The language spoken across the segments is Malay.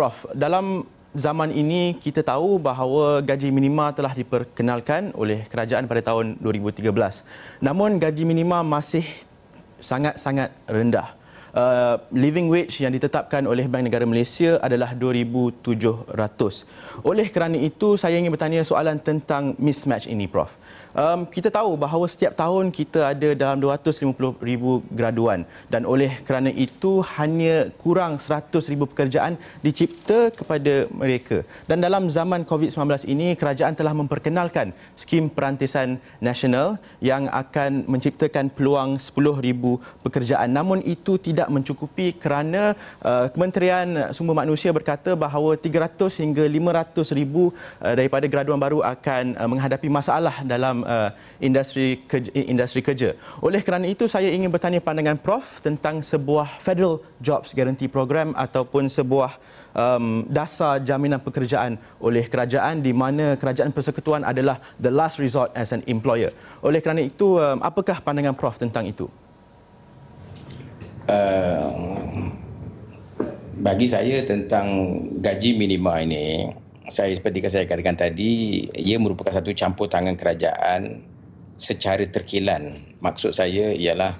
Prof, dalam zaman ini kita tahu bahawa gaji minima telah diperkenalkan oleh kerajaan pada tahun 2013. Namun gaji minima masih sangat-sangat rendah. Uh, living wage yang ditetapkan oleh Bank Negara Malaysia adalah 2700. Oleh kerana itu saya ingin bertanya soalan tentang mismatch ini Prof. Um, kita tahu bahawa setiap tahun kita ada dalam 250 ribu graduan dan oleh kerana itu hanya kurang 100 ribu pekerjaan dicipta kepada mereka. Dan dalam zaman COVID-19 ini, kerajaan telah memperkenalkan skim perantisan nasional yang akan menciptakan peluang 10 ribu pekerjaan. Namun itu tidak mencukupi kerana uh, Kementerian Sumber Manusia berkata bahawa 300 hingga 500 ribu uh, daripada graduan baru akan uh, menghadapi masalah dalam uh, industri kerja, industri kerja. Oleh kerana itu saya ingin bertanya pandangan Prof tentang sebuah Federal Jobs Guarantee Program ataupun sebuah um, dasar jaminan pekerjaan oleh kerajaan di mana kerajaan persekutuan adalah the last resort as an employer. Oleh kerana itu um, apakah pandangan Prof tentang itu? Uh, bagi saya tentang gaji minima ini saya seperti yang saya katakan tadi, ia merupakan satu campur tangan kerajaan secara terkilan. Maksud saya ialah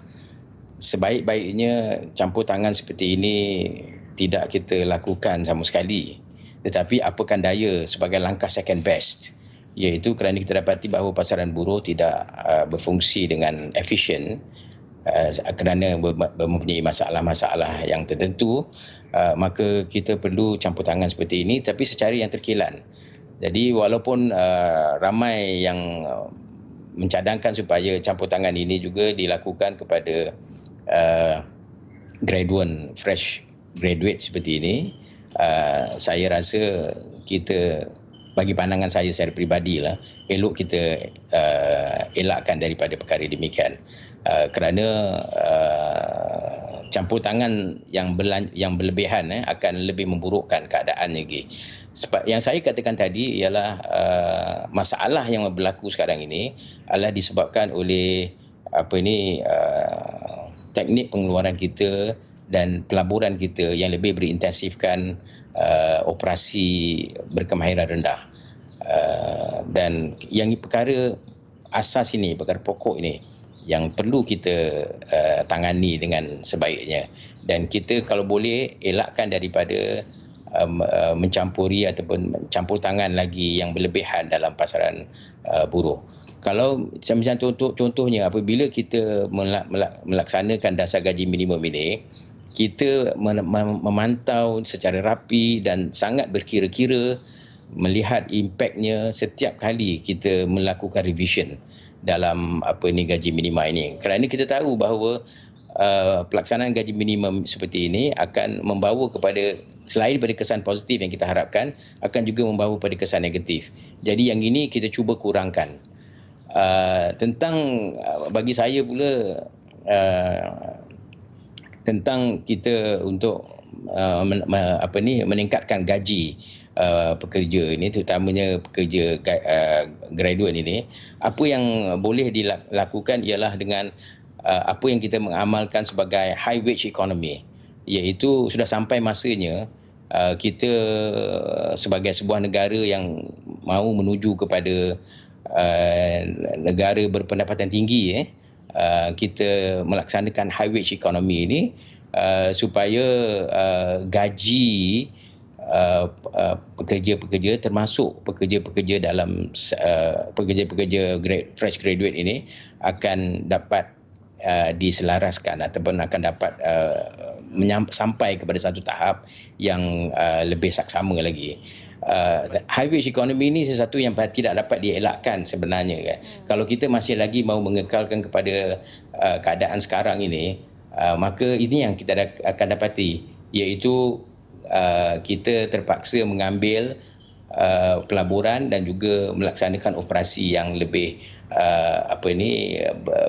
sebaik-baiknya campur tangan seperti ini tidak kita lakukan sama sekali. Tetapi apakan daya sebagai langkah second best iaitu kerana kita dapati bahawa pasaran buruh tidak uh, berfungsi dengan efisien uh, kerana mempunyai masalah-masalah yang tertentu uh, maka kita perlu campur tangan seperti ini tapi secara yang terkilan. Jadi walaupun uh, ramai yang mencadangkan supaya campur tangan ini juga dilakukan kepada uh, graduate fresh graduate seperti ini, uh, saya rasa kita bagi pandangan saya secara peribadi lah elok kita uh, elakkan daripada perkara demikian uh, kerana uh, campur tangan yang berlan- yang berlebihan eh, akan lebih memburukkan keadaan lagi. Sebab yang saya katakan tadi ialah uh, masalah yang berlaku sekarang ini adalah disebabkan oleh apa ini uh, teknik pengeluaran kita dan pelaburan kita yang lebih berintensifkan uh, operasi berkemahiran rendah. Uh, dan yang perkara asas ini, perkara pokok ini yang perlu kita uh, tangani dengan sebaiknya dan kita kalau boleh elakkan daripada um, uh, mencampuri ataupun campur tangan lagi yang berlebihan dalam pasaran uh, buruh. Kalau macam contoh contohnya apabila kita melaksanakan dasar gaji minimum ini kita memantau secara rapi dan sangat berkira-kira melihat impaknya setiap kali kita melakukan revision dalam apa ni gaji minima ini. Kerana kita tahu bahawa uh, pelaksanaan gaji minimum seperti ini akan membawa kepada selain daripada kesan positif yang kita harapkan akan juga membawa kepada kesan negatif. Jadi yang ini kita cuba kurangkan. Uh, tentang uh, bagi saya pula uh, tentang kita untuk uh, men, apa ni meningkatkan gaji uh, pekerja ini terutamanya pekerja uh, graduate ini apa yang boleh dilakukan ialah dengan uh, apa yang kita mengamalkan sebagai high wage economy. Iaitu sudah sampai masanya uh, kita sebagai sebuah negara yang mahu menuju kepada uh, negara berpendapatan tinggi eh uh, kita melaksanakan high wage economy ini uh, supaya uh, gaji Uh, uh, pekerja-pekerja termasuk pekerja-pekerja dalam uh, pekerja-pekerja grade, fresh graduate ini akan dapat uh, diselaraskan ataupun akan dapat uh, menyamp- sampai kepada satu tahap yang uh, lebih saksama lagi. Uh, high wage economy ini sesuatu yang tidak dapat dielakkan sebenarnya kan. Hmm. Kalau kita masih lagi mahu mengekalkan kepada uh, keadaan sekarang ini, uh, maka ini yang kita da- akan dapati iaitu Uh, kita terpaksa mengambil uh, pelaburan dan juga melaksanakan operasi yang lebih uh, apa ini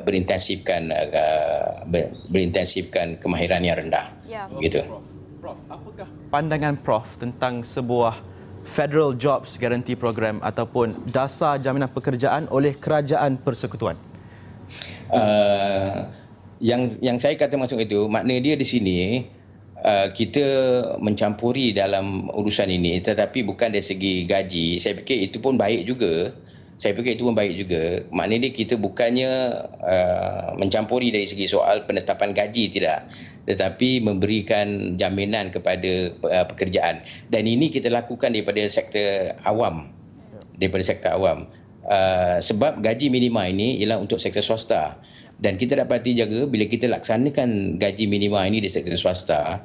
berintensifkan uh, berintensifkan kemahiran yang rendah. Ya. Gitu. Prof, Prof, apakah pandangan Prof tentang sebuah Federal Jobs Guarantee Program ataupun dasar jaminan pekerjaan oleh kerajaan persekutuan? Uh, yang yang saya kata masuk itu makna dia di sini uh, kita mencampuri dalam urusan ini tetapi bukan dari segi gaji. Saya fikir itu pun baik juga. Saya fikir itu pun baik juga. Maknanya kita bukannya uh, mencampuri dari segi soal penetapan gaji tidak. Tetapi memberikan jaminan kepada uh, pekerjaan. Dan ini kita lakukan daripada sektor awam. Daripada sektor awam. Uh, sebab gaji minima ini ialah untuk sektor swasta dan kita dapati jaga bila kita laksanakan gaji minima ini di sektor swasta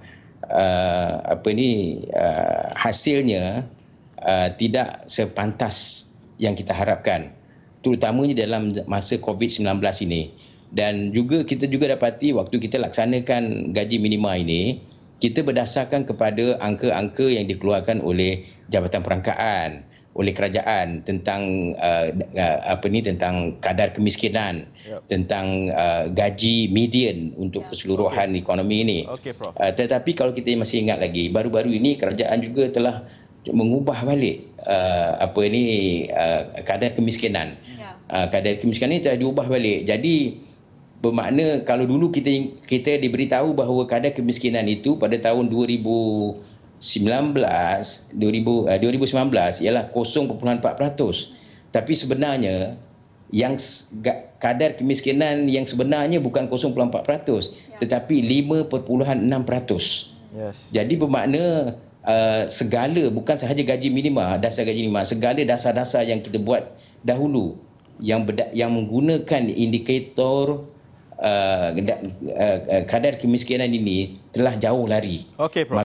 uh, apa ni uh, hasilnya uh, tidak sepantas yang kita harapkan. Terutamanya dalam masa COVID-19 ini. Dan juga kita juga dapati waktu kita laksanakan gaji minima ini kita berdasarkan kepada angka-angka yang dikeluarkan oleh Jabatan Perangkaan oleh kerajaan tentang uh, uh, apa ni tentang kadar kemiskinan yep. tentang uh, gaji median untuk yep. keseluruhan okay. ekonomi ini okay, uh, tetapi kalau kita masih ingat lagi baru-baru ini kerajaan juga telah mengubah balik uh, apa ni uh, kadar kemiskinan. Ya. Uh, kadar kemiskinan ini telah diubah balik. Jadi bermakna kalau dulu kita kita diberitahu bahawa kadar kemiskinan itu pada tahun 2019 2000 uh, 2019 ialah 0.4%. Tapi sebenarnya yang kadar kemiskinan yang sebenarnya bukan 0.4% ya. tetapi 5.6%. Yes. Jadi bermakna Uh, segala bukan sahaja gaji minima dasar gaji minima segala dasar-dasar yang kita buat dahulu yang berda, yang menggunakan indikator uh, uh, uh, kadar kemiskinan ini telah jauh lari. Okey, Prof.